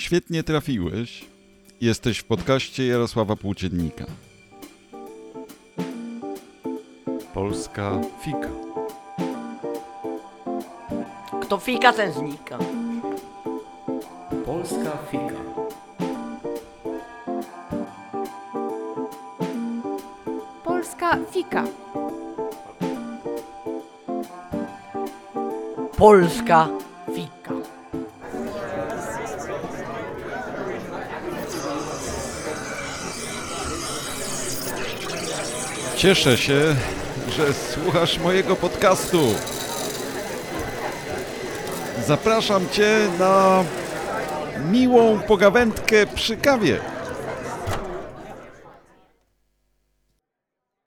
Świetnie trafiłeś. Jesteś w podcaście Jarosława Płóciennika. Polska fika. Kto fika, ten znika. Polska fika. Polska fika. Polska fika. Cieszę się, że słuchasz mojego podcastu. Zapraszam Cię na miłą pogawędkę przy kawie.